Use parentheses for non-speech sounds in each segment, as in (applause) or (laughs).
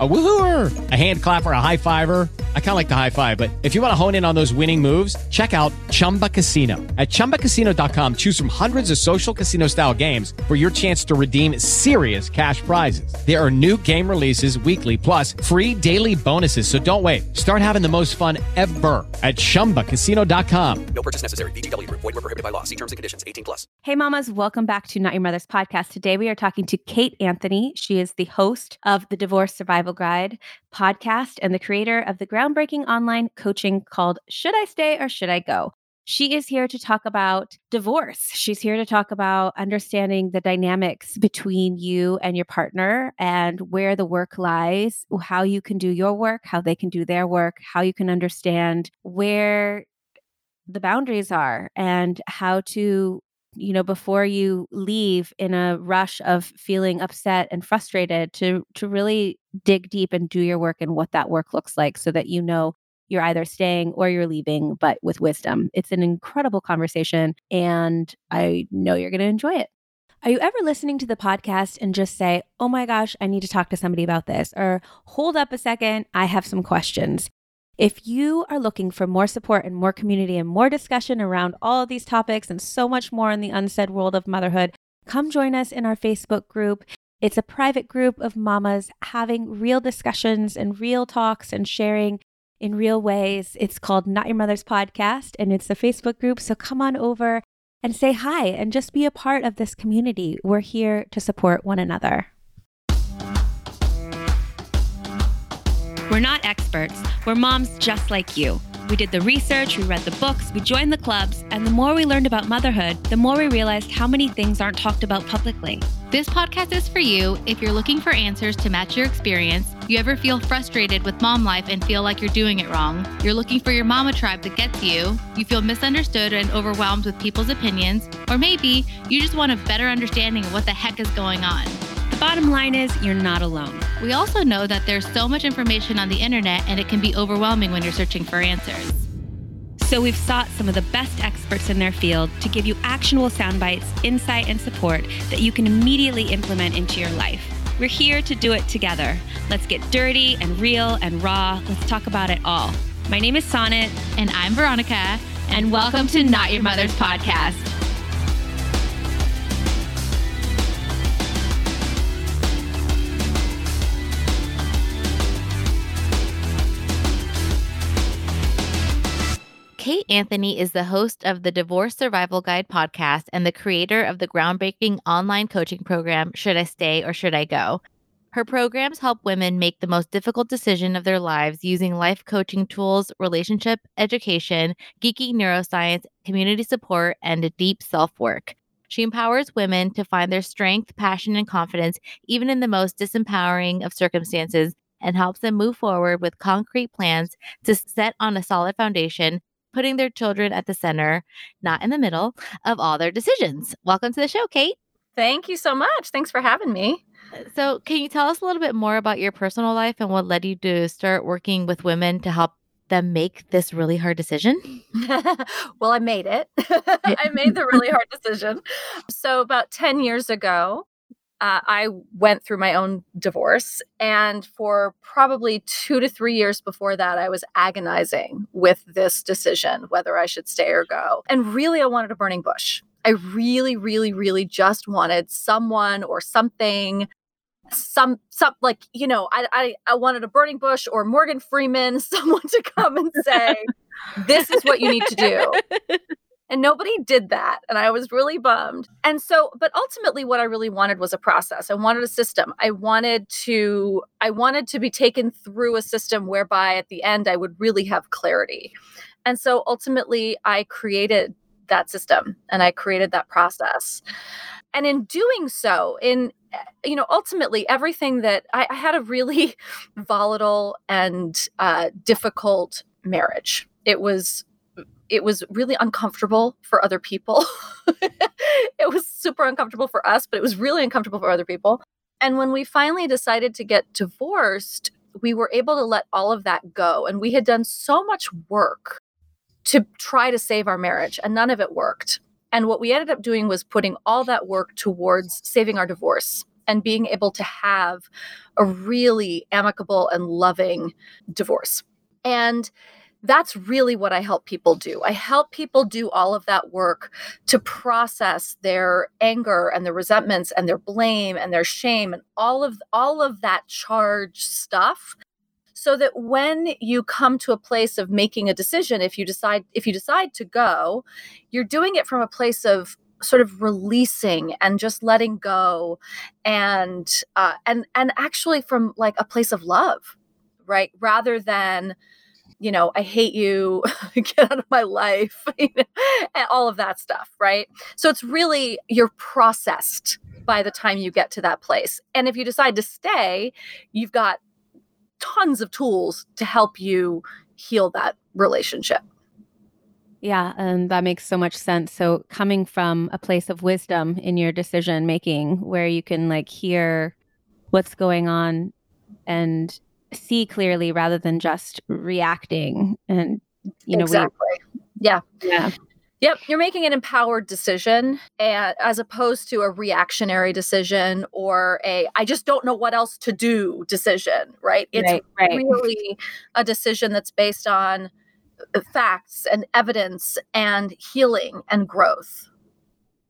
A woohooer, a hand clapper, a high fiver. I kind of like the high five, but if you want to hone in on those winning moves, check out Chumba Casino. At ChumbaCasino.com, choose from hundreds of social casino style games for your chance to redeem serious cash prizes. There are new game releases weekly, plus free daily bonuses. So don't wait. Start having the most fun ever at ChumbaCasino.com. No purchase necessary. VGW. Void were prohibited by law. See terms and conditions. 18 plus. Hey, mamas, welcome back to Not Your Mother's podcast. Today we are talking to Kate Anthony. She is the host of the Divorce Survival Guide podcast and the creator of the groundbreaking online coaching called Should I Stay or Should I Go? She is here to talk about divorce. She's here to talk about understanding the dynamics between you and your partner and where the work lies, how you can do your work, how they can do their work, how you can understand where the boundaries are and how to you know before you leave in a rush of feeling upset and frustrated to to really dig deep and do your work and what that work looks like so that you know you're either staying or you're leaving but with wisdom it's an incredible conversation and i know you're going to enjoy it are you ever listening to the podcast and just say, oh my gosh, I need to talk to somebody about this? Or hold up a second, I have some questions. If you are looking for more support and more community and more discussion around all of these topics and so much more in the unsaid world of motherhood, come join us in our Facebook group. It's a private group of mamas having real discussions and real talks and sharing in real ways. It's called Not Your Mother's Podcast and it's a Facebook group. So come on over and say hi and just be a part of this community. We're here to support one another. We're not experts. We're moms just like you. We did the research, we read the books, we joined the clubs, and the more we learned about motherhood, the more we realized how many things aren't talked about publicly. This podcast is for you if you're looking for answers to match your experience, you ever feel frustrated with mom life and feel like you're doing it wrong, you're looking for your mama tribe that gets you, you feel misunderstood and overwhelmed with people's opinions, or maybe you just want a better understanding of what the heck is going on. The bottom line is, you're not alone. We also know that there's so much information on the internet and it can be overwhelming when you're searching for answers. So we've sought some of the best experts in their field to give you actionable sound bites, insight, and support that you can immediately implement into your life. We're here to do it together. Let's get dirty and real and raw. Let's talk about it all. My name is Sonnet. And I'm Veronica. And welcome to Not Your Mother's Podcast. Kate Anthony is the host of the Divorce Survival Guide podcast and the creator of the groundbreaking online coaching program, Should I Stay or Should I Go? Her programs help women make the most difficult decision of their lives using life coaching tools, relationship education, geeky neuroscience, community support, and deep self work. She empowers women to find their strength, passion, and confidence even in the most disempowering of circumstances and helps them move forward with concrete plans to set on a solid foundation putting their children at the center, not in the middle, of all their decisions. Welcome to the show, Kate. Thank you so much. Thanks for having me. Uh, so, can you tell us a little bit more about your personal life and what led you to start working with women to help them make this really hard decision? (laughs) well, I made it. (laughs) I made the really (laughs) hard decision. So, about 10 years ago, uh, I went through my own divorce. And for probably two to three years before that, I was agonizing with this decision whether I should stay or go. And really, I wanted a burning bush. I really, really, really just wanted someone or something. Some, some, like you know, I, I, I wanted a burning bush or Morgan Freeman, (laughs) someone to come and say, "This is what you need to do." (laughs) And nobody did that. And I was really bummed. And so, but ultimately what I really wanted was a process. I wanted a system. I wanted to, I wanted to be taken through a system whereby at the end I would really have clarity. And so ultimately I created that system and I created that process. And in doing so, in eh, you know, ultimately everything that I, I had a really (laughs) volatile and uh, difficult marriage. It was it was really uncomfortable for other people. (laughs) it was super uncomfortable for us, but it was really uncomfortable for other people. And when we finally decided to get divorced, we were able to let all of that go. And we had done so much work to try to save our marriage, and none of it worked. And what we ended up doing was putting all that work towards saving our divorce and being able to have a really amicable and loving divorce. And that's really what I help people do. I help people do all of that work to process their anger and their resentments and their blame and their shame and all of all of that charged stuff so that when you come to a place of making a decision if you decide if you decide to go, you're doing it from a place of sort of releasing and just letting go and uh, and and actually from like a place of love right rather than you know, I hate you, (laughs) get out of my life, (laughs) and all of that stuff, right? So it's really, you're processed by the time you get to that place. And if you decide to stay, you've got tons of tools to help you heal that relationship. Yeah, and that makes so much sense. So coming from a place of wisdom in your decision making where you can like hear what's going on and see clearly rather than just reacting and you know exactly we, yeah yeah Yep, you're making an empowered decision and, as opposed to a reactionary decision or a I just don't know what else to do decision, right? It's right, right. really a decision that's based on uh, facts and evidence and healing and growth.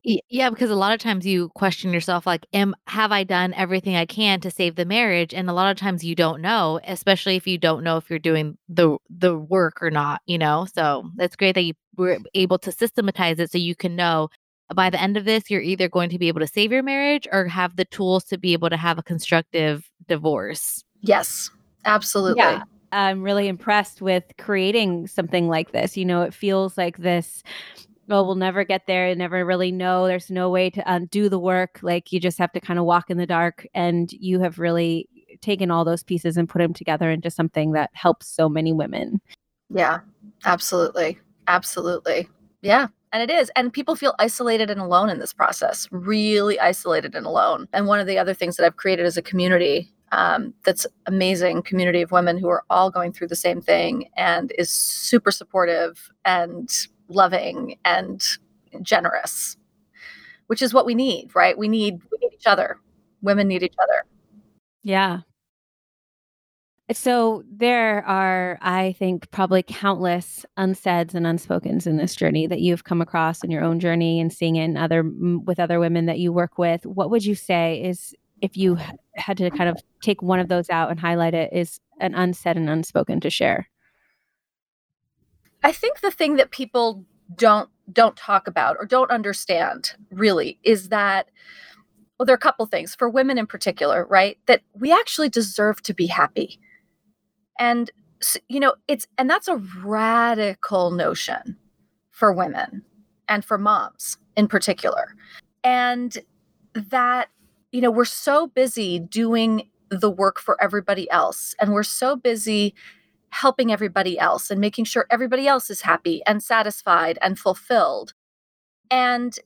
Yeah, because a lot of times you question yourself like am have I done everything I can to save the marriage and a lot of times you don't know, especially if you don't know if you're doing the the work or not, you know? So, that's great that you were able to systematize it so you can know by the end of this you're either going to be able to save your marriage or have the tools to be able to have a constructive divorce. Yes. Absolutely. Yeah. I'm really impressed with creating something like this. You know, it feels like this well, we'll never get there and never really know. There's no way to undo the work. Like you just have to kind of walk in the dark. And you have really taken all those pieces and put them together into something that helps so many women. Yeah, absolutely. Absolutely. Yeah. And it is. And people feel isolated and alone in this process, really isolated and alone. And one of the other things that I've created is a community um, that's amazing community of women who are all going through the same thing and is super supportive and loving and generous, which is what we need, right? We need we need each other. Women need each other. Yeah. So there are, I think, probably countless unsaids and unspokens in this journey that you've come across in your own journey and seeing in other with other women that you work with. What would you say is if you had to kind of take one of those out and highlight it is an unsaid and unspoken to share? I think the thing that people don't don't talk about or don't understand really is that well there are a couple things for women in particular right that we actually deserve to be happy. And you know it's and that's a radical notion for women and for moms in particular. And that you know we're so busy doing the work for everybody else and we're so busy helping everybody else and making sure everybody else is happy and satisfied and fulfilled. And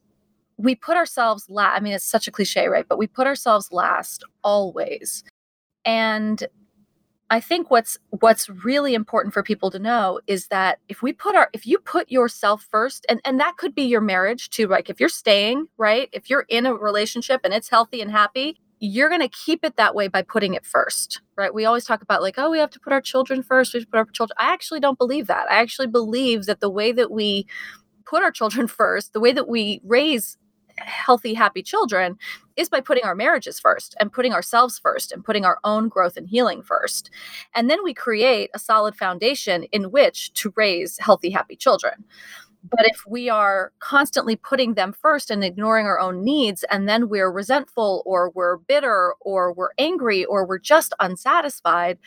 we put ourselves last. I mean, it's such a cliche, right? But we put ourselves last always. And I think what's what's really important for people to know is that if we put our if you put yourself first and and that could be your marriage too like if you're staying, right? If you're in a relationship and it's healthy and happy, you're going to keep it that way by putting it first, right? We always talk about like, oh, we have to put our children first. We put our children. I actually don't believe that. I actually believe that the way that we put our children (laughs) first, the way that we raise healthy, happy children is by putting our marriages first and putting ourselves first and putting our own growth and healing first. And then we create a solid foundation in which to raise healthy, happy children. But if we are constantly putting them first and ignoring our own needs, and then we're resentful or we're bitter or we're angry or we're just unsatisfied,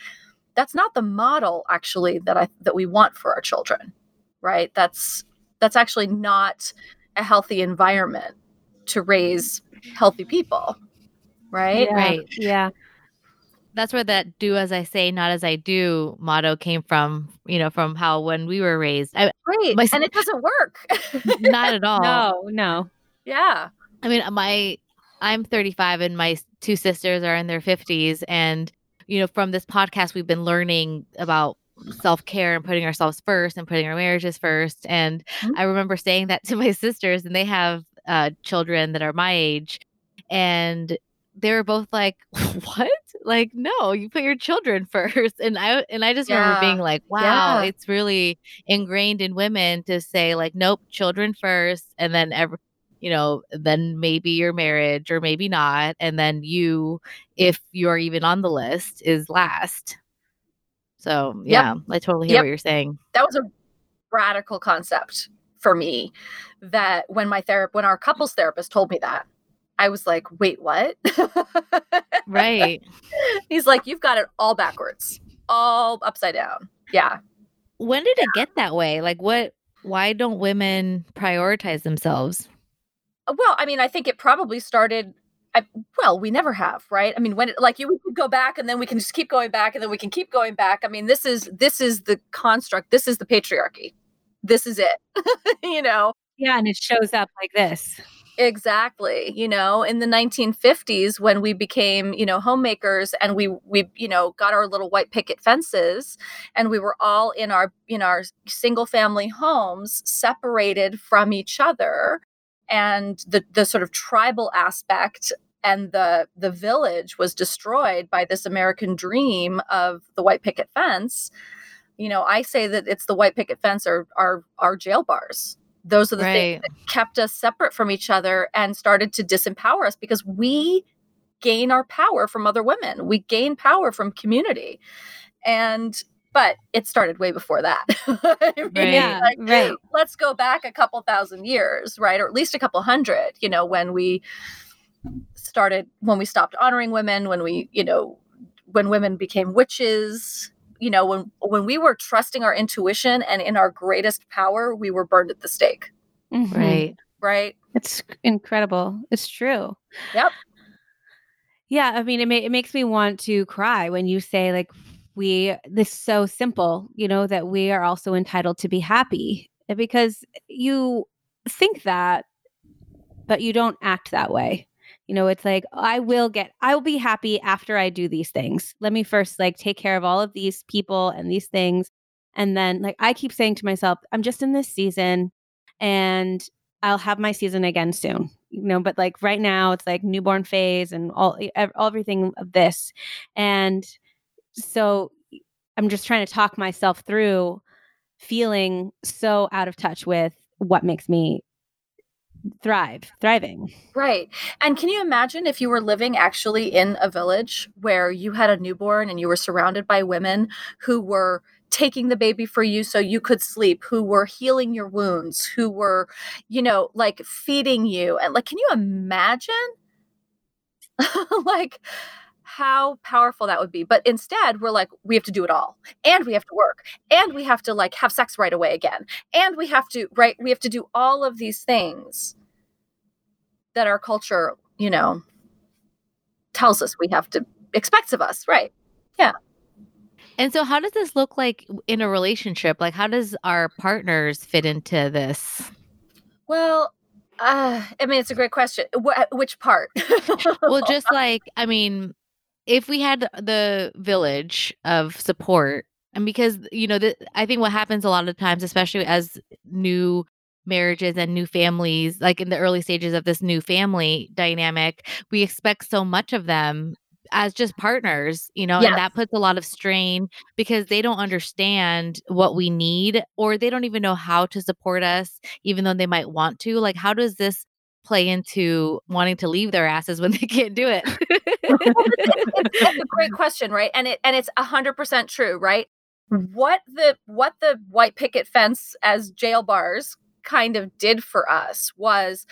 that's not the model actually that I that we want for our children. Right? That's That's actually not a healthy environment to raise healthy people. Right? Yeah. Right. Yeah. That's where that do as I say, not as I do motto came from, you know, from how when we were raised. I, Right. My- and it doesn't work. (laughs) not at all. No, no. yeah. I mean, my I'm 35 and my two sisters are in their 50s and you know, from this podcast we've been learning about self-care and putting ourselves first and putting our marriages first and Mhm. I remember saying that to my (laughs) sisters and they have uh children that are my age and they were both like, (laughs) "What? Like, no, you put your children (laughs) first. And I and I just remember being like, "Wow, Yeah. it's really ingrained in women to say like, nope, children first, and then every, you know, then maybe your marriage or maybe not, and then you, if you're even on the list, is last." So Yep. yeah, I totally hear Yep. what you're saying. that was a radical concept for me that when my therapist when our couples therapist told me that i was like wait what (laughs) Right. he's like you've got it all backwards all upside down yeah when did it get that way? Like, what? Why don't women prioritize themselves? Uh, well i mean i think it probably started I, well we never have right i mean when it, like you we could go back and then we can just keep going back and then we can keep going back i mean this is this is the construct this is the patriarchy this is it (laughs) you know Yeah, and it shows up like this. Exactly. You know, in the 1950s when we became, you know, homemakers and we we, you know, got our little white picket fences and we were all in our in our single family homes separated from each other and the the sort of tribal aspect and the the village was destroyed by this American dream of the white picket fence. You know, I say that it's the white picket fence or our our jail bars. Those are the things that kept us separate from each other and started to disempower us because we gain our power from other women. We gain power from community. And but it started way before that. (laughs) I mean, Right. Yeah, like, right. let's go back a couple thousand years, right? Or at least a couple hundred, you know, when we started when we stopped honoring women, when we, you know, when women became witches, you know, when when we were trusting our intuition and in our greatest power, we were burned at the stake, Mhm. Right. right? It's incredible. It's true. Yep. Yeah, I mean, it, ma- it makes me want to cry when you say like we this so simple, you know, that we are also entitled to be happy because you think that, but you don't act that way. You know, it's like I will get, I will be happy after I do these things. Let me first like take care of all of these people and these things, and then like I keep saying to myself, I'm just in this season, and I'll have my season again soon. You know, but like right now, it's like newborn phase and all, everything of this, and so I'm just trying to talk myself through feeling so out of touch with what makes me thrive, thriving. Right. And can you imagine if you were living actually in a village where you had a newborn and you were surrounded by women who were taking the baby for you so you could sleep, who were healing your wounds, who were, you know, like feeding you. And like, can you imagine? (laughs) like, how powerful that would be. But instead, we're like, we have to do it all. And we have to work. And we have to like have sex right away again. And we have to, right? We have to do all of these things that our culture, you know, tells us we have to expects of us, right? Yeah. And so, how does this look like in a relationship? Like, how does our partners fit into this? Well, uh, I mean, it's a great question. Wh- which part? Well, just like, I mean, if we had the village of support, and because, you know, the, I think what happens a lot of times, especially as new marriages and new families, like in the early stages of this new family dynamic, we expect so much of them as just partners, you know, Yes. and that puts a lot of strain because they don't understand what we need or they don't even know how to support us, even though they might want to. Like, how does this play into wanting to leave their asses when (laughs) they can't do it? it's (laughs) a great question, right? And it and it's a hundred percent true, right? Mm. What the what the white picket fence as jail bars kind of did for us was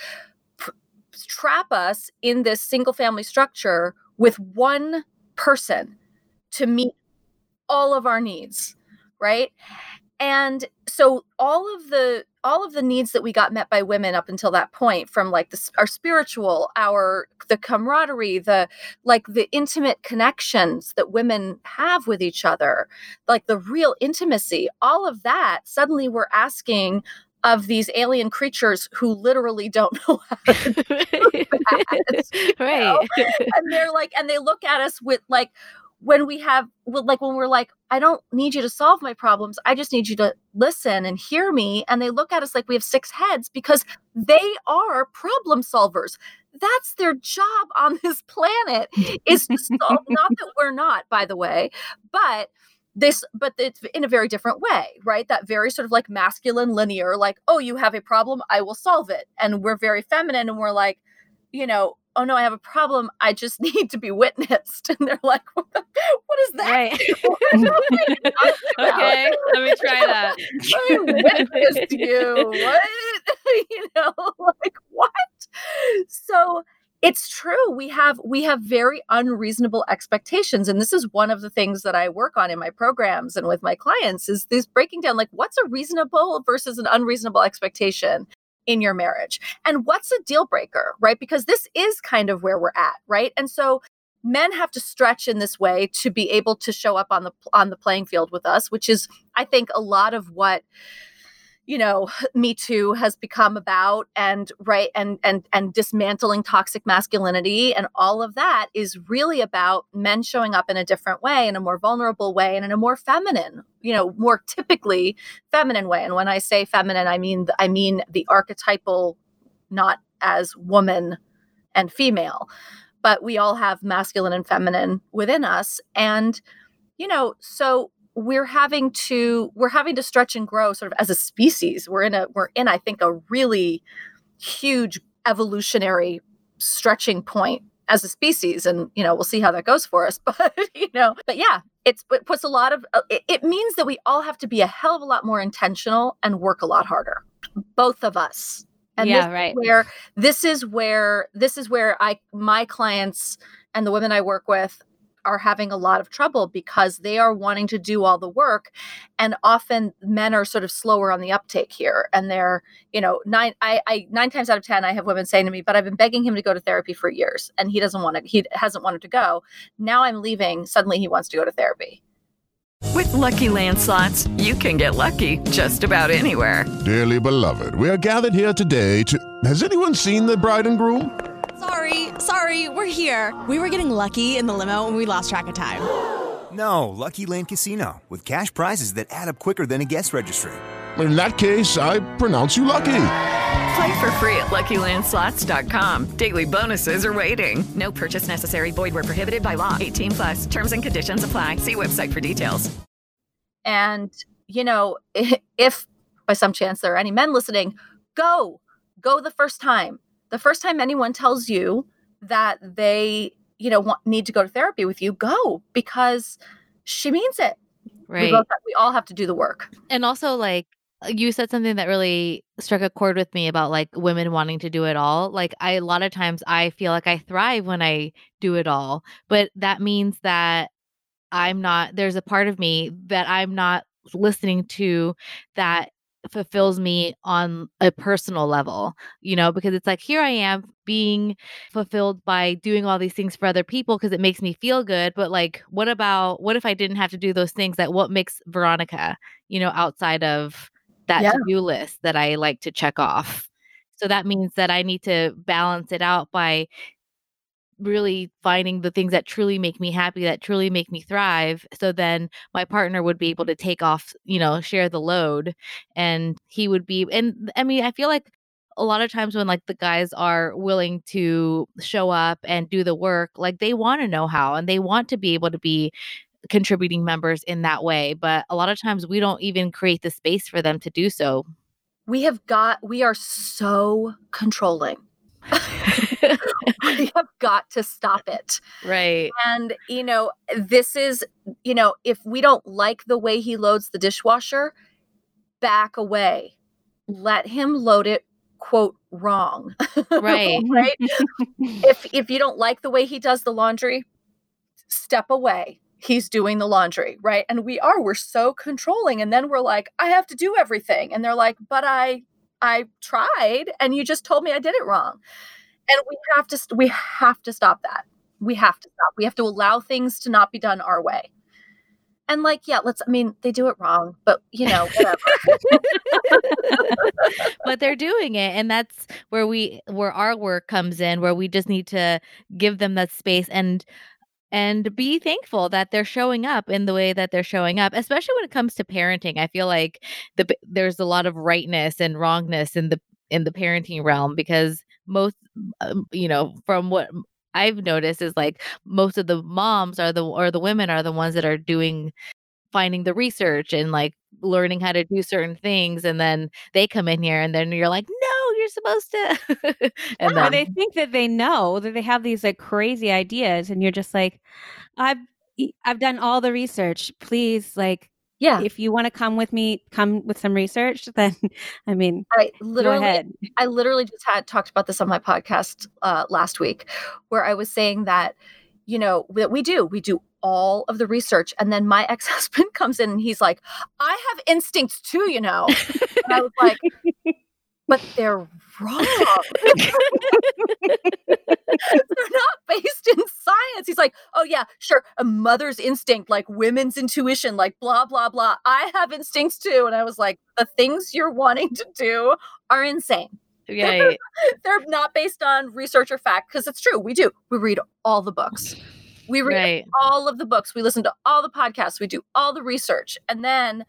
trap us in this single family structure with one person to meet all of our needs, right? and so all of the all of the needs that we got met by women up until that point from like the, our spiritual our the camaraderie the like the intimate connections that women have with each other like the real intimacy all of that suddenly we're asking of these alien creatures who literally don't (laughs) know how to do (laughs) that, (laughs) right know? and they're like and they look at us with like when we have like when we're like i don't need you to solve my problems. I just need you to listen and hear me. And they look at us like we have six heads because they are problem solvers. That's their job on this planet is to solve. Not that we're not by the way but this but it's in a very different way right that very sort of like masculine linear like oh you have a problem i will solve it and we're very feminine and we're like you know oh no, I have a problem. I just (laughs) need to be witnessed. And they're like, (laughs) what, the, what is that? Right. (laughs) okay, let me try that. I witnessed you. What? you know, like what? So it's true we have we have very unreasonable expectations and this is one of the things that i work on in my programs and with my clients is this breaking down like what's a reasonable versus an unreasonable expectation in your marriage. And what's a deal breaker, right? Because this is kind of where we're at, right? And so men have to stretch in this way to be able to show up on the on the playing field with us, which is I think a lot of what you know (laughs) me too has become about and right and and and dismantling toxic masculinity and all of that is really about men showing up in a different way in a more vulnerable way and in a more feminine you know more typically feminine way. And when i say feminine i mean i mean the archetypal not as woman and female but we all have masculine and feminine within us. And you know so we're having to we're having to stretch and grow sort of as a species. We're in a we're in i think a really huge evolutionary stretching point as a species. And you know we'll see how that goes for us (laughs) but you know but yeah it's it puts a lot of uh, it, it means that we all have to be a hell of a lot more intentional and work a lot harder both of us. And yeah right. where this is where this is where i my clients and the women i work with are having a lot of trouble because they are wanting to do all the work and often men are sort of slower on the uptake here and they're you know nine I, I nine times out of ten i have women saying to me but i've been begging him to go to therapy for years and he doesn't want to he hasn't wanted to go. Now i'm leaving suddenly he wants to go to therapy. With lucky landslots you can get lucky just about anywhere. Dearly beloved we are gathered here today to has anyone seen the bride and groom Sorry, sorry, we're here. We were getting lucky in the limo and we lost track of time. No, Lucky Land Casino, with cash prizes that add up quicker than a guest registry. In that case, I pronounce you lucky. Play for free at LuckyLandSlots.com. Daily bonuses are waiting. No purchase necessary. Void where prohibited by law. 18 plus. Terms and conditions apply. See website for details. And, you know, (laughs) if by some chance there are any men listening, go. Go the first time the first time anyone tells you that they, you know, want, need to go to therapy with you, go because she means it. Right. We, both, we all have to do the work. And also, like, you said something that really struck a chord with me about like women wanting to do it all. Like I a lot of times I feel like I thrive when I do it all, but that means that I'm not there's a part of me that I'm not listening to that fulfills me on a personal level, you know, because it's like here I am being fulfilled by doing all these things for other people because it makes me feel good. But like, what about what if I didn't have to do those things? That what makes Veronica, you know, outside of that yeah. to do list that I like to check off? So that means that I need to balance it out by really finding the things that truly make me happy that truly make me thrive so then my partner would be able to take off you know share the load and he would be and i mean i feel like a lot of times when like the guys are willing to show up and do the work like they want to know how and they want to be able to be contributing members in that way but a lot of times we don't even create the space for them to do so. We have got we are so controlling (laughs) (laughs) we have got to stop it. Right. And, you know, this is, you know, if we don't like the way he loads the dishwasher, back away. Let him load it, quote, wrong. (laughs) Right. right. (laughs) if if you don't like the way he does the laundry, step away. he's doing the laundry, right? And we are, we're so controlling. And then we're like, I have to do everything. And they're like, but I, I tried and you just told me I did it wrong. And we have to, we have to stop that. We have to stop. We have to allow things to not be done our way. And like, yeah, let's, I mean, they do it wrong, but you know, whatever. (laughs) (laughs) but they're doing it. And that's where we, where our work comes in, where we just need to give them that space and, and be thankful that they're showing up in the way that they're showing up especially when it comes to parenting i feel like the there's a lot of rightness and wrongness in the in the parenting realm because most um, you know from what I've noticed is like most of the moms are the or the women are the ones that are doing finding the research and like learning how to do certain things and then they come in here and then you're like no you're supposed to. (laughs) And yeah, then they think that they know that they have these like crazy ideas and you're just like i've i've done all the research. Please like yeah. if you want to come with me come with some research (laughs) then i mean i literally i literally just had talked about this on my podcast uh, last week where i was saying that you know that we do we do all of the research and then my (laughs) ex-husband comes in and he's like i have instincts too you know? And i was like (laughs) but they're wrong. (laughs) they're not based in science. He's like, oh, yeah, sure. A mother's instinct, like women's intuition, like blah, blah, blah. I have instincts too. And I was like, the things you're wanting to do are insane. Right. (laughs) they're not based on research or fact because it's true. We do. We read all the books. We read right. all of the books. We listen to all the podcasts. We do all the research. And then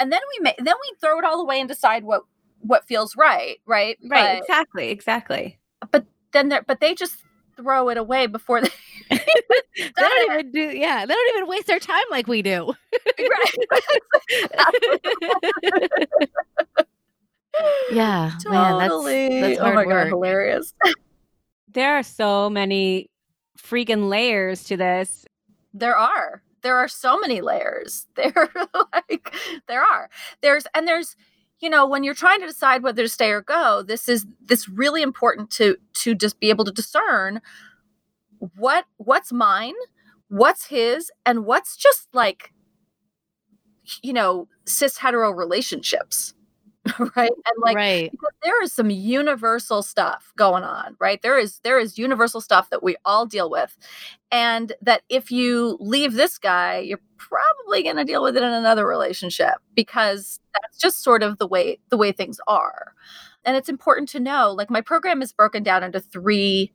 and then we make then we throw it all away and decide what what feels right, right? Right, but, exactly, exactly. But then they but they just throw it away before (laughs) they (laughs) they don't even do yeah, they don't even waste their time like we do. (laughs) yeah. Totally. Man, that's, that's oh my god, hilarious. there are so many freaking layers to this. There are. There are so many layers. There like there are. There's and there's you know when you're trying to decide whether to stay or go this is this really important to to just be able to discern what what's mine what's his and what's just like you know cis hetero relationships (laughs) right? And like right. there is some universal stuff going on right? There is there is universal stuff that we all deal with and that if you leave this guy you're probably going to deal with it in another relationship because that's just sort of the way the way things are. And it's important to know like my program is broken down into three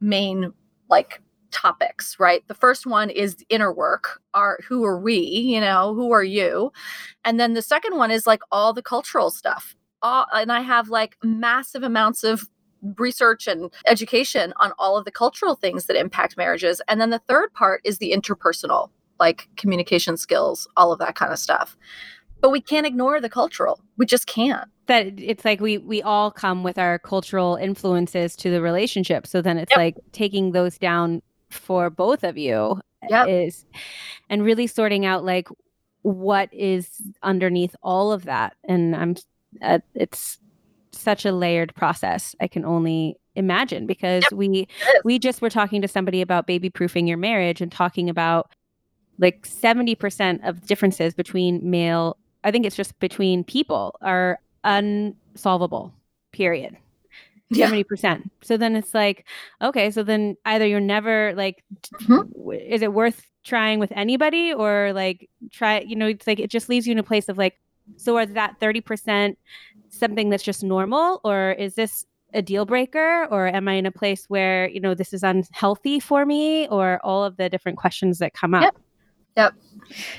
main like topics, right? The first one is inner work. Are who are we? You know, who are you? And then the second one is like all the cultural stuff. All, and I have like massive amounts of research and education on all of the cultural things that impact marriages. And then the third part is the interpersonal, like communication skills, all of that kind of stuff. But we can't ignore the cultural. We just can't that it's like we we all come with our cultural influences to the relationship so then it's yep. like taking those down for both of you yep. is and really sorting out like what is underneath all of that and i'm uh, it's such a layered process i can only imagine because yep. we we just were talking to somebody about baby proofing your marriage and talking about like 70% of differences between male i think it's just between people are unsolvable period 70%. Yeah. So then it's like, okay, so then either you're never like, mm-hmm. is it worth trying with anybody or like try, you know, it's like, it just leaves you in a place of like, so is that 30% something that's just normal or is this a deal breaker or am I in a place where, you know, this is unhealthy for me or all of the different questions that come up? Yep. Yep.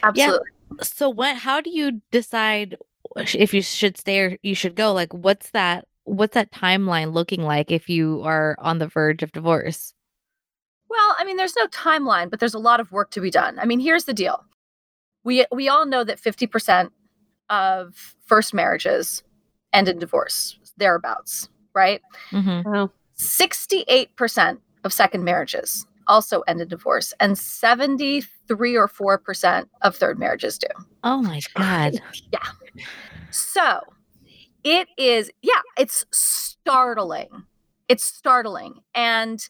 Absolutely. Yeah. So what, how do you decide if you should stay or you should go? Like, what's that what's that timeline looking like if you are on the verge of divorce? Well, I mean, there's no timeline, but there's a lot of work to be done. I mean, here's the deal. We we all know that 50% of first marriages end in divorce, thereabouts, right? Mm-hmm. Well, 68% of second marriages also end in divorce, and 73 or 4% of third marriages do. Oh my God. (laughs) yeah. So it is, yeah, it's startling. It's startling. And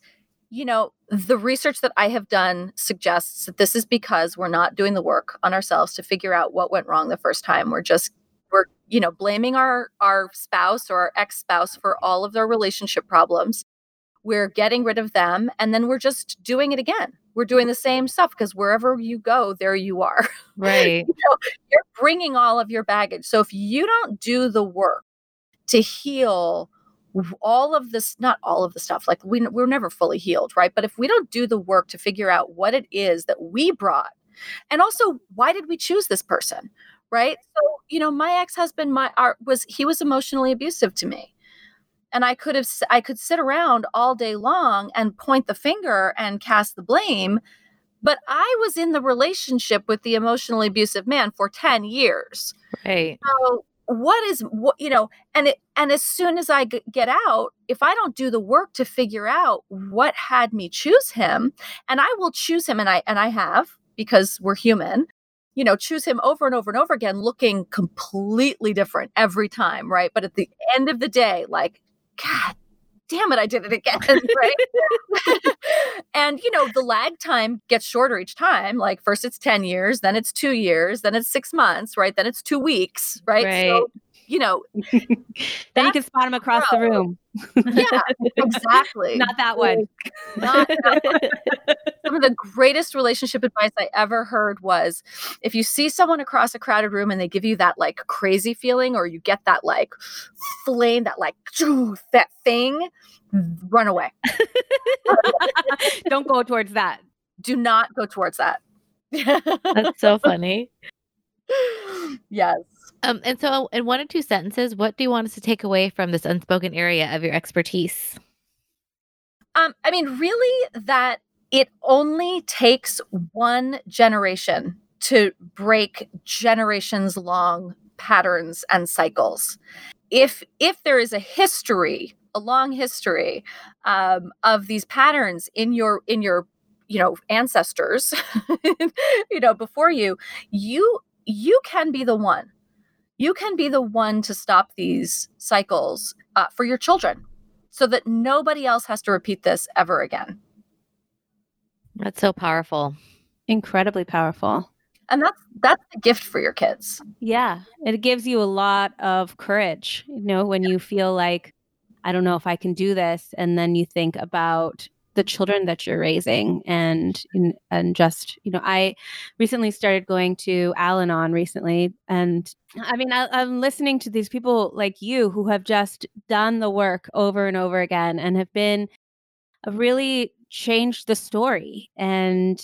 you know, the research that I have done suggests that this is because we're not doing the work on ourselves to figure out what went wrong the first time. We're just we're you know blaming our our spouse or our ex-spouse for all of their relationship problems. We're getting rid of them and then we're just doing it again. We're doing the same stuff because wherever you go, there you are. (laughs) Right. you know, you're bringing all of your baggage. So if you don't do the work to heal all of this not all of the stuff like we, we're never fully healed right but if we don't do the work to figure out what it is that we brought and also why did we choose this person right so you know my ex-husband my art was he was emotionally abusive to me and i could have i could sit around all day long and point the finger and cast the blame but i was in the relationship with the emotionally abusive man for 10 years. Right. So what is what you know and it and as soon as I g- get out if i don't do the work to figure out what had me choose him and i will choose him and i and i have because we're human you know choose him over and over and over again looking completely different every time right? But at the end of the day like god damn it, I did it again, (laughs) right? (laughs) and you know, the lag time gets shorter each time. Like first it's 10 years, then it's two years, then it's six months, right? Then it's two weeks, right? Right. So, you know, (laughs) then you can spot him across the room. yeah, (laughs) exactly. Not that one. Not that one. (laughs) Some of the greatest relationship advice I ever heard was if you see someone across a crowded room and they give you that like crazy feeling or you get that like flame, that like that thing, run away. Don't go towards that. Do not go towards that. That's so funny. yes. Um, and so, in one or two sentences, what do you want us to take away from this unspoken area of your expertise? Um, I mean, really, that it only takes one generation to break generations long patterns and cycles. If if there is a history, a long history um, of these patterns in your in your you know ancestors, (laughs) you know before you, you you can be the one you can be the one to stop these cycles uh, for your children so that nobody else has to repeat this ever again. That's so powerful. Incredibly powerful. And that's that's a gift for your kids. Yeah. It gives you a lot of courage, you know, when you feel like I don't know if I can do this and then you think about the children that you're raising and and just you know i recently started going to Al-Anon recently and i mean I, i'm listening to these people like you who have just done the work over and over again and have been have really changed the story and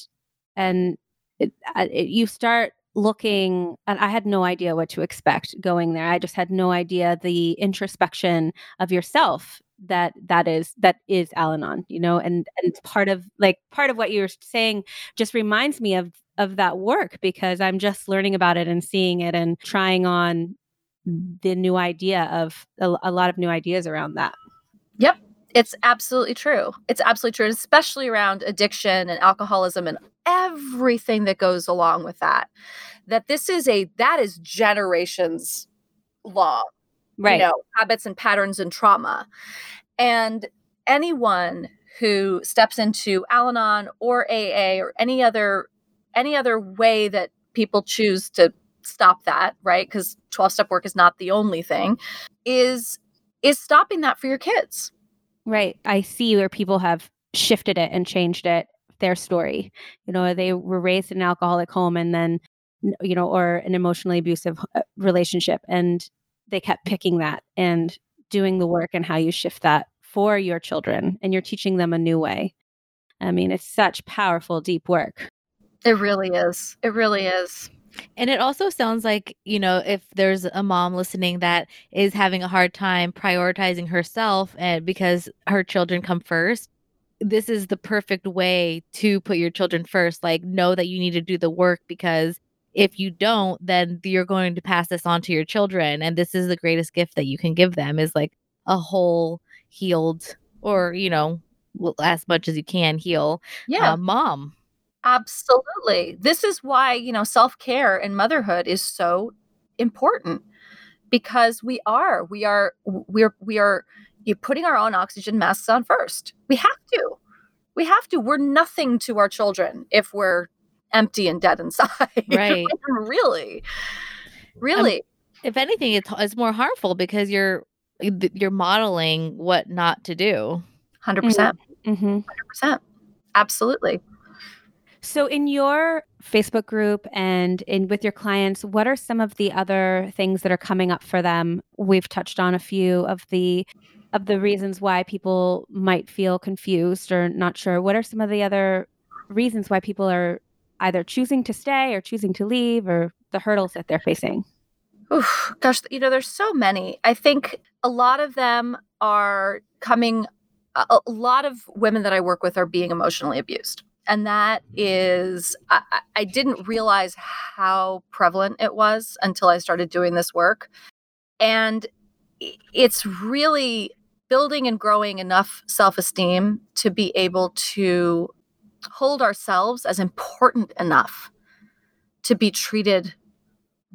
and it, it, you start looking and i had no idea what to expect going there. I just had no idea the introspection of yourself that that is that is Al-Anon, you know, and and mm-hmm. part of like part of what you're saying just reminds me of of that work because I'm just learning about it and seeing it and trying on the new idea of a, a lot of new ideas around that. Yep. It's absolutely true. It's absolutely true, especially around addiction and alcoholism and everything that goes along with that. That this is a that is generations long right. you know, habits and patterns and trauma. And anyone who steps into Al-Anon or AA or any other any other way that people choose to stop that, right? Because 12-step work is not the only thing, is is stopping that for your kids. Right. I see where people have shifted it and changed it their story. You know, they were raised in an alcoholic home and then you know, or an emotionally abusive uh, relationship and they kept picking that and doing the work and how you shift that for your children and you're teaching them a new way. I mean, it's such powerful, deep work. It really is. It really is. And it also sounds like, you know, if there's a mom listening that is having a hard time prioritizing herself and because her children come first, this is the perfect way to put your children first. Like know that you need to do the work because if you don't then you're going to pass this on to your children and this is the greatest gift that you can give them is like a whole healed or you know as much as you can heal yeah. uh, mom. Absolutely. This is why you know self-care and motherhood is so important because we are we are we're we are you putting our own oxygen masks on first. We have to. We have to. We're nothing to our children if we're empty and dead inside. (laughs) Right. really. Really. Um, if anything, it's, it's more harmful because you're you're modeling what not to do. 100%. percent mm-hmm. 100%. Absolutely. So in your Facebook group and in with your clients, what are some of the other things that are coming up for them? We've touched on a few of the of the reasons why people might feel confused or not sure. What are some of the other reasons why people are either choosing to stay or choosing to leave or the hurdles that they're facing? Oof, gosh, you know, there's so many. I think a lot of them are coming a, a lot of women that I work with are being emotionally abused and that is I, I, didn't realize how prevalent it was until i started doing this work and it's really building and growing enough self-esteem to be able to hold ourselves as important enough to be treated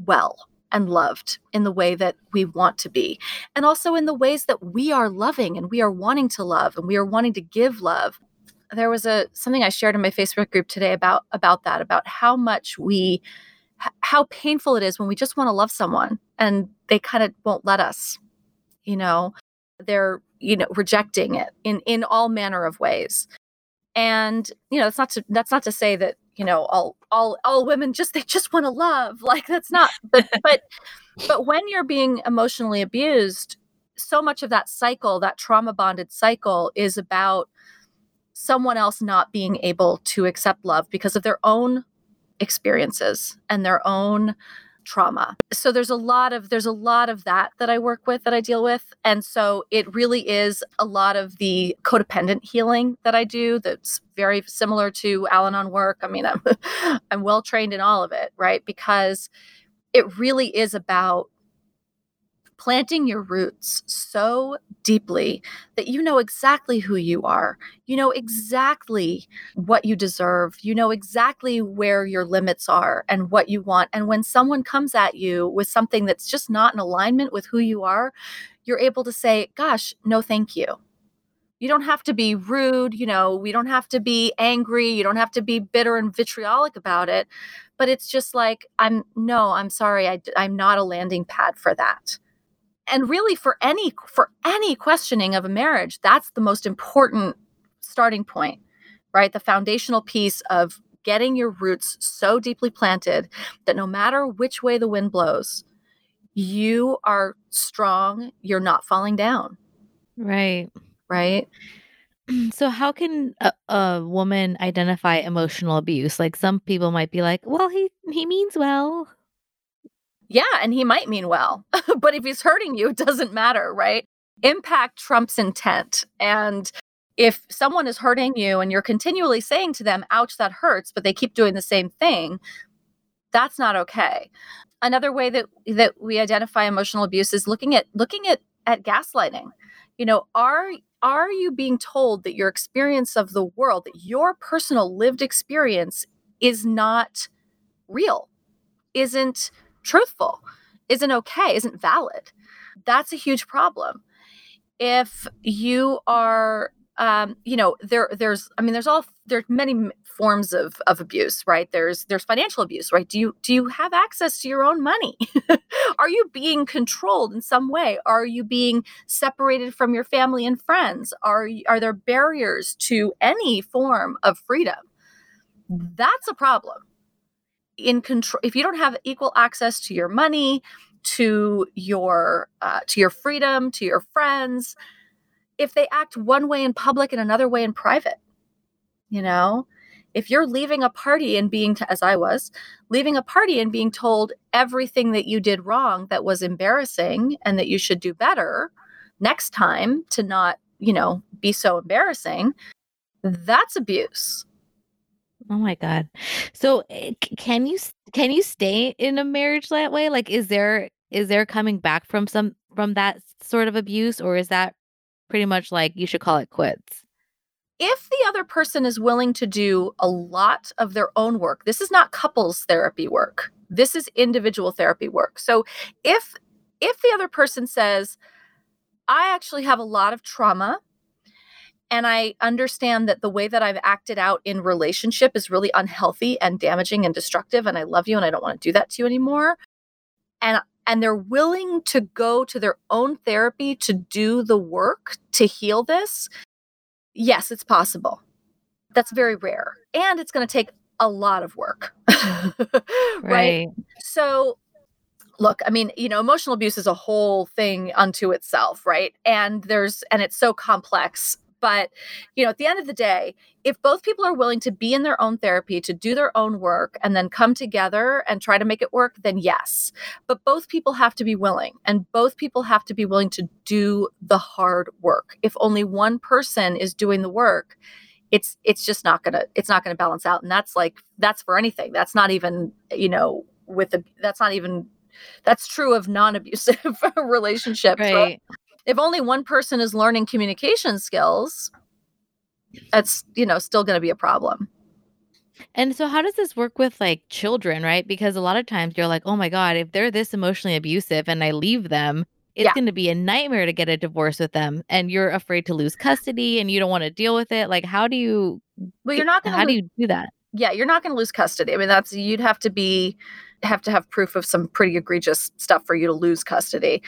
well and loved in the way that we want to be and also in the ways that we are loving and we are wanting to love and we are wanting to give love. There was a something I shared in my Facebook group today about about that about how much we how painful it is when we just want to love someone and they kind of won't let us you know? They're you know rejecting it in in all manner of ways and you know that's not to that's not to say that you know all all all women just they just want to love. (laughs) Like that's not but (laughs) but but when you're being emotionally abused so much of that cycle that trauma bonded cycle is about someone else not being able to accept love because of their own experiences and their own trauma. So there's a lot of there's a lot of that that I work with that I deal with and so it really is a lot of the codependent healing that I do that's very similar to Al-Anon work. I mean I'm (laughs) I'm well trained in all of it, right? Because it really is about planting your roots so deeply that you know exactly who you are. You know exactly what you deserve. You know exactly where your limits are and what you want. And when someone comes at you with something that's just not in alignment with who you are, you're able to say, Gosh, no, thank you. You don't have to be rude. You know, we don't have to be angry. You don't have to be bitter and vitriolic about it. But it's just like, I'm no, I'm sorry. I, I'm not a landing pad for that and really for any for any questioning of a marriage that's the most important starting point right? The foundational piece of getting your roots so deeply planted that no matter which way the wind blows you are strong you're not falling down. Right. Right? (clears throat) So how can a, a, woman identify emotional abuse? Like some people might be like well he he means well yeah, and he might mean well, (laughs) but if he's hurting you, it doesn't matter, right? Impact trumps intent. And if someone is hurting you and you're continually saying to them, ouch, that hurts, but they keep doing the same thing, that's not okay. Another way that that we identify emotional abuse is looking at looking at at gaslighting. You know, are are you being told that your experience of the world, that your personal lived experience is not real, isn't truthful, isn't okay, isn't valid. That's a huge problem. If you are um, you know there there's i mean there's all there's many forms of of abuse right? There's there's financial abuse right? Do you do you have access to your own money? (laughs) Are you being controlled in some way? Are you being separated from your family and friends? Are are there barriers to any form of freedom? That's a problem in control if you don't have equal access to your money to your uh, to your freedom to your friends if they act one way in public and another way in private you know? If you're leaving a party and being t- as i was leaving a party and being told everything that you did wrong that was embarrassing and that you should do better next time to not you know be so embarrassing that's abuse Oh my god. So eh, can you can you stay in a marriage that way? Like is there is there coming back from some from that sort of abuse or is that pretty much like you should call it quits? If the other person is willing to do a lot of their own work, this is not couples therapy work. This is individual therapy work. So if if the other person says, I actually have a lot of trauma and I understand that the way that I've acted out in relationship is really unhealthy and damaging and destructive and I love you and I don't want to do that to you anymore. And and they're willing to go to their own therapy to do the work to heal this. Yes, it's possible. That's very rare. And it's going to take a lot of work. (laughs) right? Right. So look i mean you know emotional abuse is a whole thing unto itself right and there's and it's so complex but you know at the end of the day if both people are willing to be in their own therapy to do their own work and then come together and try to make it work then yes. But both people have to be willing and both people have to be willing to do the hard work. If only one person is doing the work it's it's just not gonna it's not gonna balance out and that's like that's for anything. That's not even you know with the that's not even that's true of non-abusive (laughs) relationships right? If only one person is learning communication skills that's you know still going to be a problem And so, how does this work with like children, right? Because a lot of times you're like, oh my God, if they're this emotionally abusive and I leave them, it's Yeah. going to be a nightmare to get a divorce with them. And you're afraid to lose custody and you don't want to deal with it. Like, how do you, well you're not going how to do you do that? yeah you're not going to lose custody i mean that's you'd have to be have to have proof of some pretty egregious stuff for you to lose custody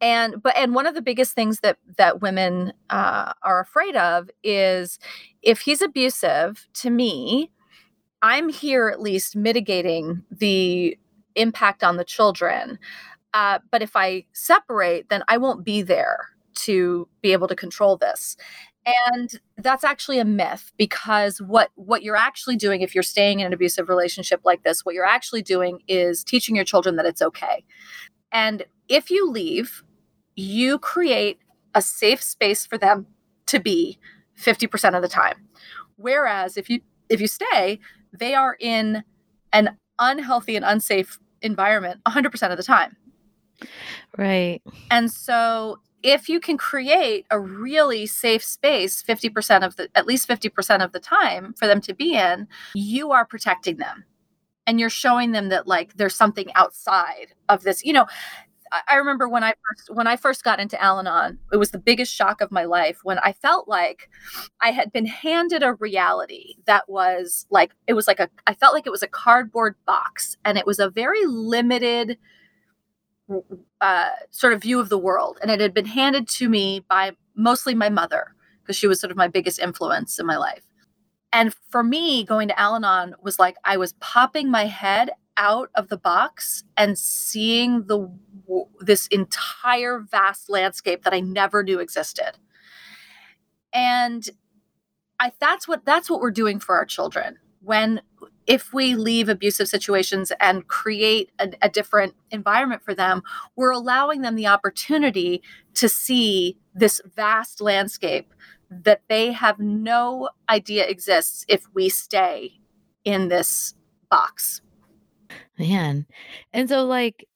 and but and one of the biggest things that that women uh, are afraid of is if he's abusive to me i'm here at least mitigating the impact on the children. Uh, but if i separate then i won't be there to be able to control this. And that's actually a myth because what what you're actually doing if you're staying in an abusive relationship like this what you're actually doing is teaching your children that it's okay and if you leave you create a safe space for them to be 50% of the time whereas if you if you stay they are in an unhealthy and unsafe environment 100% of the time Right. and so if you can create a really safe space 50% of the at least 50% of the time for them to be in, you are protecting them. And you're showing them that like there's something outside of this. You know, I- remember when I first when I first got into Al-Anon, it was the biggest shock of my life when I felt like I had been handed a reality that was like it was like a I felt like it was a cardboard box and it was a very limited uh, sort of view of the world. And it had been handed to me by mostly my mother, because she was sort of my biggest influence in my life. And for me, going to Al Anon was like I was popping my head out of the box and seeing the this entire vast landscape that I never knew existed. And I that's what that's what we're doing for our children. When if we leave abusive situations and create a, a different environment for them, we're allowing them the opportunity to see this vast landscape that they have no idea exists if we stay in this box. Man. And so, like,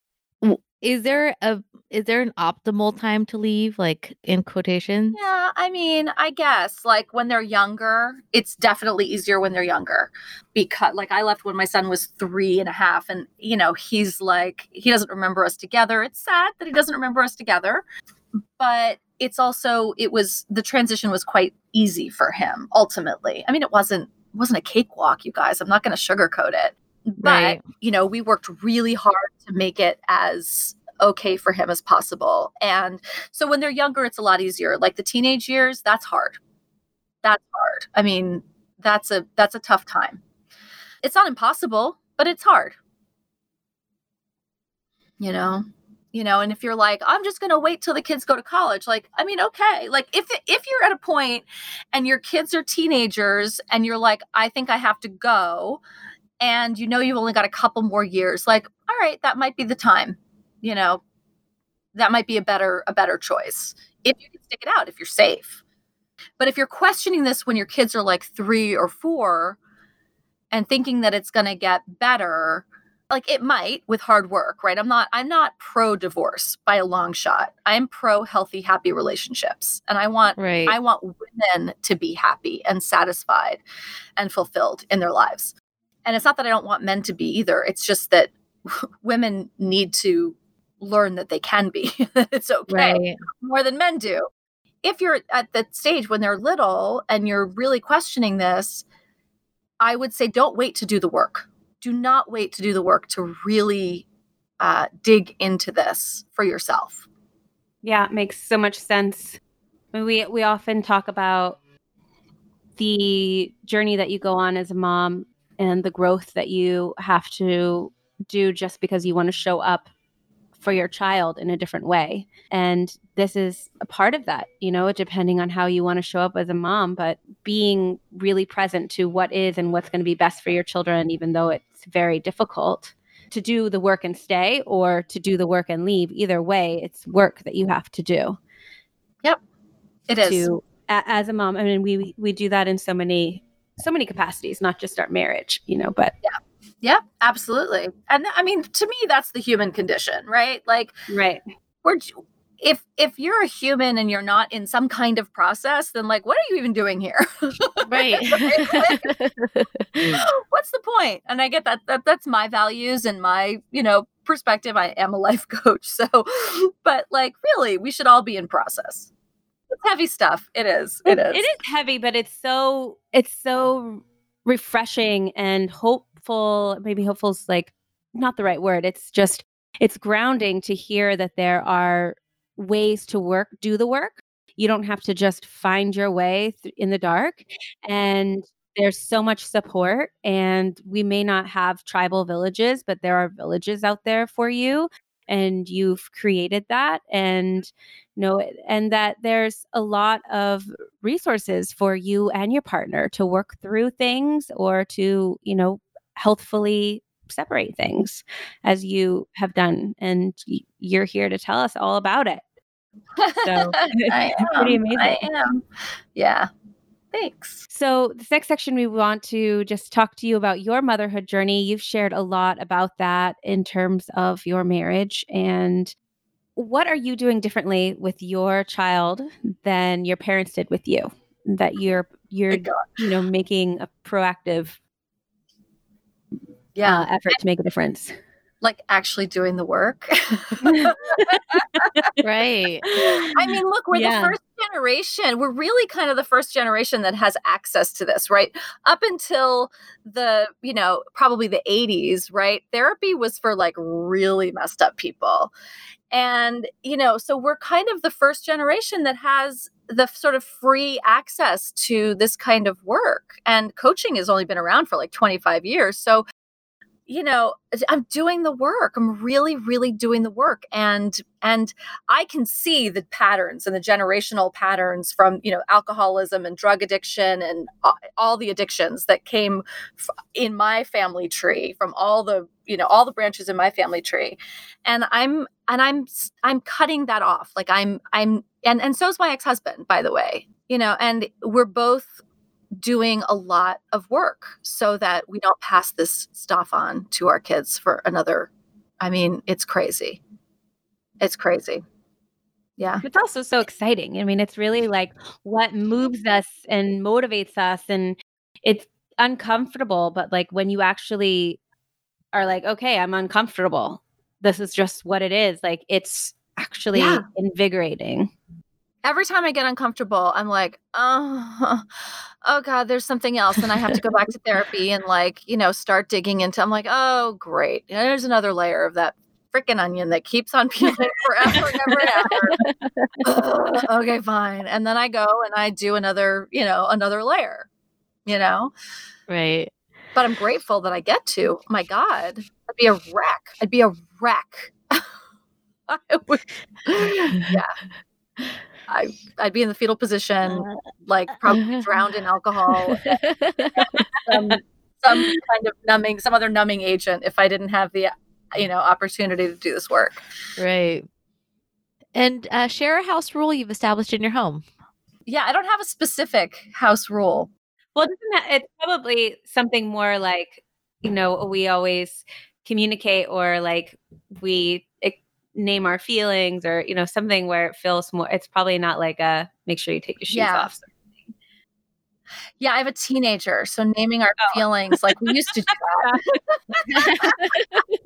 is there a, is there an optimal time to leave, like in quotations? Yeah, I mean, I guess like when they're younger, it's definitely easier when they're younger because like I left when my son was three and a half, and you know, he's like, he doesn't remember us together. It's sad that he doesn't remember us together, but it's also, it was, the transition was quite easy for him ultimately. I mean, it wasn't, wasn't a cakewalk, you guys. I'm not going to sugarcoat it. But, Right. you know, we worked really hard to make it as okay for him as possible. And so when they're younger, it's a lot easier. Like the teenage years, that's hard. That's hard. I mean, that's a that's a tough time. It's not impossible, but it's hard. You know? You know, and if you're like, I'm just going to wait till the kids go to college, like, I mean, okay. Like if if you're at a point and your kids are teenagers and you're like, I think I have to go, and you know you've only got a couple more years, like, all right, that might be the time. You know, that might be a better a better choice if you can stick it out if you're safe but if you're questioning this when your kids are like three or four and thinking that it's going to get better like it might with hard work right? I'm not i'm not pro divorce by a long shot. I'm pro healthy happy relationships and i want Right. i want women to be happy and satisfied and fulfilled in their lives. And it's not that i don't want men to be either. It's just that (laughs) women need to learn that they can be. (laughs) It's okay. Right. more than men do. If you're at the stage when they're little and you're really questioning this, I would say don't wait to do the work. Do not wait to do the work to really uh, dig into this for yourself. Yeah, it makes so much sense. We we often talk about the journey that you go on as a mom and the growth that you have to do just because you want to show up for your child in a different way. And this is a part of that, you know, depending on how you want to show up as a mom, but being really present to what is and what's going to be best for your children, even though it's very difficult to do the work and stay or to do the work and leave. Either way, it's work that you have to do. Yep. It is. To, a, as a mom, I mean, we we do that in so many so many capacities, not just our marriage, you know, but yeah. Yeah, absolutely. And I mean, to me, that's the human condition, right? Like, right. We're if if you're a human and you're not in some kind of process, then like, what are you even doing here? Right. (laughs) (laughs) Mm. What's the point? And I get that, that that's my values and my you know perspective. I am a life (laughs) coach, so but like, really, we should all be in process. It's heavy stuff. It is. It, it is. It is heavy, but it's so it's so refreshing and hopeful maybe hopeful is like not the right word it's just it's grounding to hear that there are ways to work do the work. You don't have to just find your way th- in the dark and there's so much support and we may not have tribal villages but there are villages out there for you and you've created that and you know and that there's a lot of resources for you and your partner to work through things or to you know healthfully separate things as you have done and you're here to tell us all about it so (laughs) I (laughs) am, pretty amazing i am. Yeah. Thanks. So this next section we want to just talk to you about your motherhood journey. You've shared a lot about that in terms of your marriage and what are you doing differently with your child than your parents did with you that you're you're you know making a proactive yeah. uh, effort to make a difference like actually doing the work. (laughs) Right. I mean look we're yeah. the first generation. We're really kind of the first generation that has access to this right? Up until the you know probably the 80s right? Therapy was for like really messed up people. And you know so we're kind of the first generation that has the sort of free access to this kind of work. And coaching has only been around for like 25 years. So you know i'm doing the work. I'm really really doing the work. And and i can see the patterns and the generational patterns from you know alcoholism and drug addiction and all the addictions that came in my family tree from all the you know all the branches in my family tree. And i'm and i'm i'm cutting that off. Like i'm i'm and and so's my ex-husband by the way you know and we're both doing a lot of work so that we don't pass this stuff on to our kids for another i mean it's crazy. It's crazy. Yeah. It's also so exciting. I mean it's really like what moves us and motivates us and it's uncomfortable but like when you actually are like okay i'm uncomfortable. This is just what it is. Like it's actually yeah. invigorating every time I get uncomfortable, I'm like, oh, (laughs) oh God, there's something else. And I have to go back to therapy and like, you know, start digging into, I'm like, oh, great. there's another layer of that freaking onion that keeps on (laughs) peeling forever and ever and ever. (laughs) okay, fine. And then I go and I do another, you know, another layer, you know? Right. But I'm grateful that I get to. Oh my God, I'd be a wreck. I'd be a wreck. Would, yeah. I, I'd be in the fetal position, uh, like uh, probably uh. drowned in alcohol, (laughs) some, some kind of numbing, some other numbing agent if I didn't have the, you know, opportunity to do this work. Right. And uh, share a house rule you've established in your home. Yeah, I don't have a specific house rule. Well, it's probably something more like, you know, we always communicate or like we name our feelings or you know something where it feels more it's probably not like a make sure you take your shoes yeah. off yeah i have a teenager so naming our oh. feelings like we used to do I'm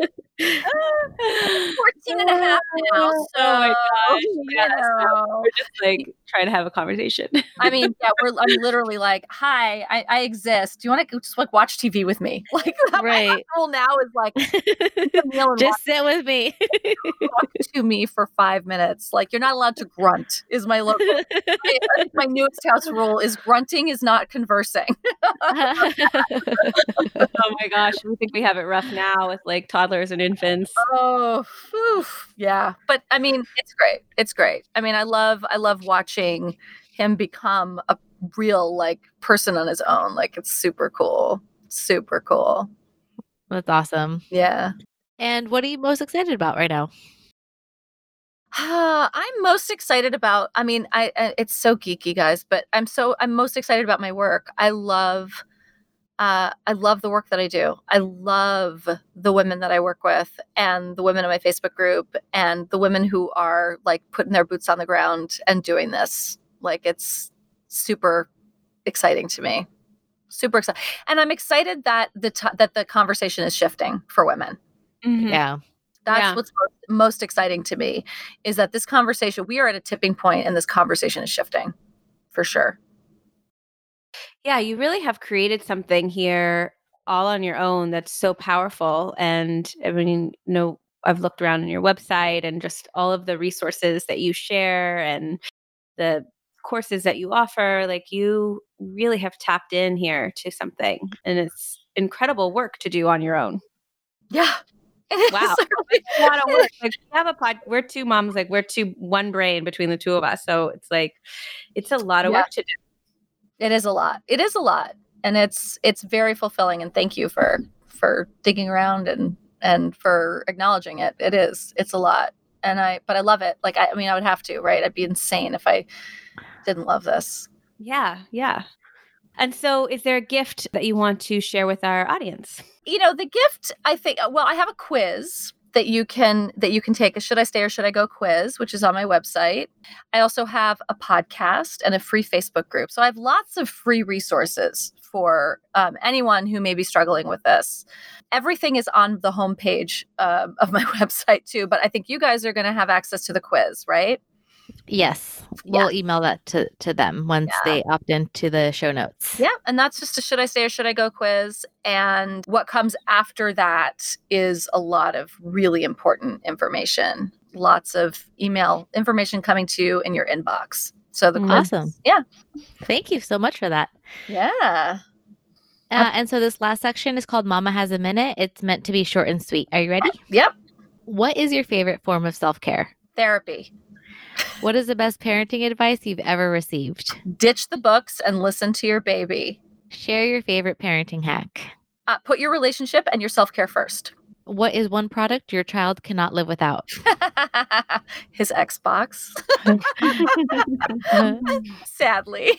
(laughs) 14 and a half now. Oh so, oh my gosh. No, know. we're just like trying to have a conversation. I mean, yeah, we're I'm (laughs) literally like, hi, I, I exist. Do you want to just like watch TV with me? (laughs) Like my Right. rule now is like meal and Just sit with me. talk to me for five minutes. Like you're not allowed to grunt. Is my local my, uh, my newest house rule is grunting is not conversing. (laughs) oh my gosh, we think we have it rough now with like toddlers and infants. Oh, phew. yeah. But I mean, it's great. It's great. I mean, I love I love watching him become a real like person on his own. Like it's super cool. Super cool. That's awesome. Yeah. And what are you most excited about right now? I'm most excited about. I mean, I, I it's so geeky, guys, but I'm so I'm most excited about my work. I love, uh, I love the work that I do. I love the women that I work with, and the women in my Facebook group, and the women who are like putting their boots on the ground and doing this. Like it's super exciting to me. Super excited, and I'm excited that the t- that the conversation is shifting for women. Mhm. Yeah. That's Yeah. what's most, most exciting to me is that this conversation, we are at a tipping point and this conversation is shifting for sure. Yeah, you really have created something here all on your own that's so powerful. And I mean, you know, I've looked around on your website and just all of the resources that you share and the courses that you offer. Like you really have tapped in here to something. And it's incredible work to do on your own. Yeah. (laughs) Wow. (laughs) a lot of work. Like we have a pod we're two moms, like we're two one brain between the two of us. So it's like it's a lot of Yeah. work to do. It is a lot. It is a lot. And it's it's very fulfilling and thank you for for digging around and and for acknowledging it. It is. It's a lot. And I but I love it. Like I, I mean I would have to, right? I'd be insane if I didn't love this. Yeah, yeah. And so, is there a gift that you want to share with our audience? You know the gift i think uh, well i have a quiz that you can that you can take a should i stay or should i go quiz which is on my website. I also have a podcast and a free facebook group. So i have lots of free resources for um, anyone who may be struggling with this. Everything is on the homepage um, of my (laughs) website too but i think you guys are going to have access to the quiz right Yes. We'll email that to, to them once Yeah. they opt into the show notes. Yeah, and that's just a should I stay or should I go quiz. And what comes after that is a lot of really important information. Lots of email information coming to you in your inbox. So the quiz, Awesome. Yeah. Thank you so much for that. yeah. Uh, and so this last section is called Mama Has a Minute. It's meant to be short and sweet. Are you ready? Yep. What is your favorite form of self care? Therapy. What is the best parenting advice you've ever received? Ditch the books and listen to your baby. Share your favorite parenting hack. Uh, put your relationship and your self care first. What is one product your child cannot live without? (laughs) His Xbox. (laughs) (laughs) Sadly.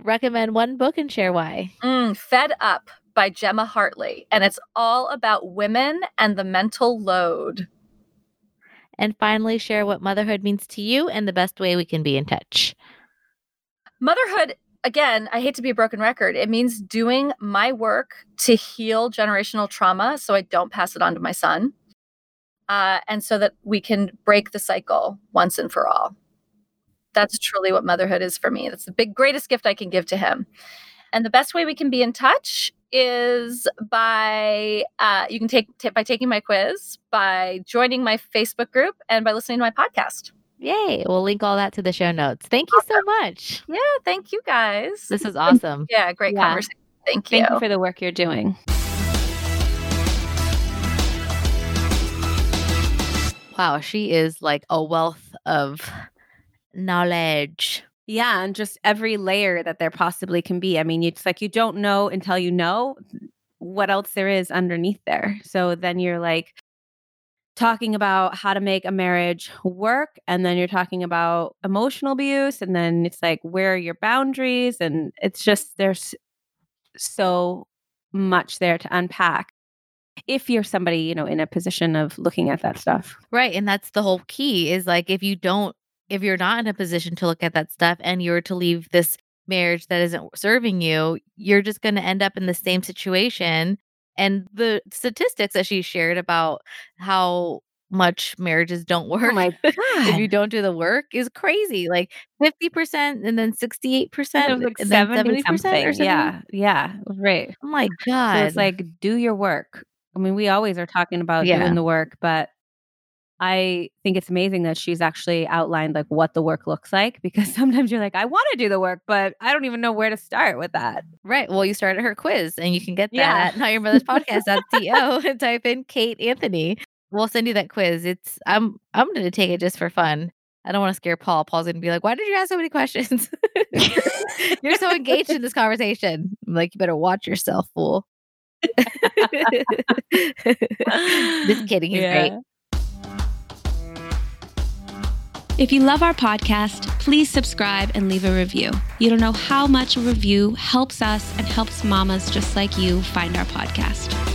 Recommend one book and share why. Mm, Fed Up by Gemma Hartley. And it's all about women and the mental load. And finally, share what motherhood means to you and the best way we can be in touch. Motherhood, again, I hate to be a broken record. It means doing my work to heal generational trauma so I don't pass it on to my son. Uh, and so that we can break the cycle once and for all. That's truly what motherhood is for me. That's the big, greatest gift I can give to him. And the best way we can be in touch is by uh, you can take t- by taking my quiz, by joining my Facebook group, and by listening to my podcast. Yay. We'll link all that to the show notes. Thank you so much. Yeah, thank you guys. This is awesome. yeah, great Yeah. conversation. Thank you. Thank you for the work you're doing. Wow, she is like a wealth of knowledge. Yeah, and just every layer that there possibly can be. I mean, it's like you don't know until you know what else there is underneath there. So then you're like talking about how to make a marriage work and then you're talking about emotional abuse and then it's like where are your boundaries and it's just there's so much there to unpack if you're somebody, you know, in a position of looking at that stuff. Right. And that's the whole key is like if you don't, if you're not in a position to look at that stuff and you're to leave this marriage that isn't serving you, you're just going to end up in the same situation And the statistics that she shared about how much marriages don't (laughs) oh work Oh my if you don't do the work is crazy. Like 50% and then 68% It like 70 70% or something. Yeah. Yeah. Right. Oh my So God. it's like, do your work. I mean, we always are talking about Yeah. doing the work, but I think it's amazing that she's actually outlined like what the work looks like (laughs) because sometimes you're like, I want to do the work, but I don't even know where to start with that. Right. Well, you started her quiz and you can get that Yeah. at Not Your Mother's Podcast.co and (laughs) type in Kate Anthony. We'll send you that quiz. It's I'm I'm gonna take it just for fun. I don't want to scare Paul. Paul's gonna be like, Why did you ask so many questions? (laughs) You're so engaged in this conversation. I'm like, you better watch yourself, fool. just kidding. He's great. If you love our podcast, please subscribe and leave a review. You don't know how much a review helps us and helps mamas just like you find our podcast.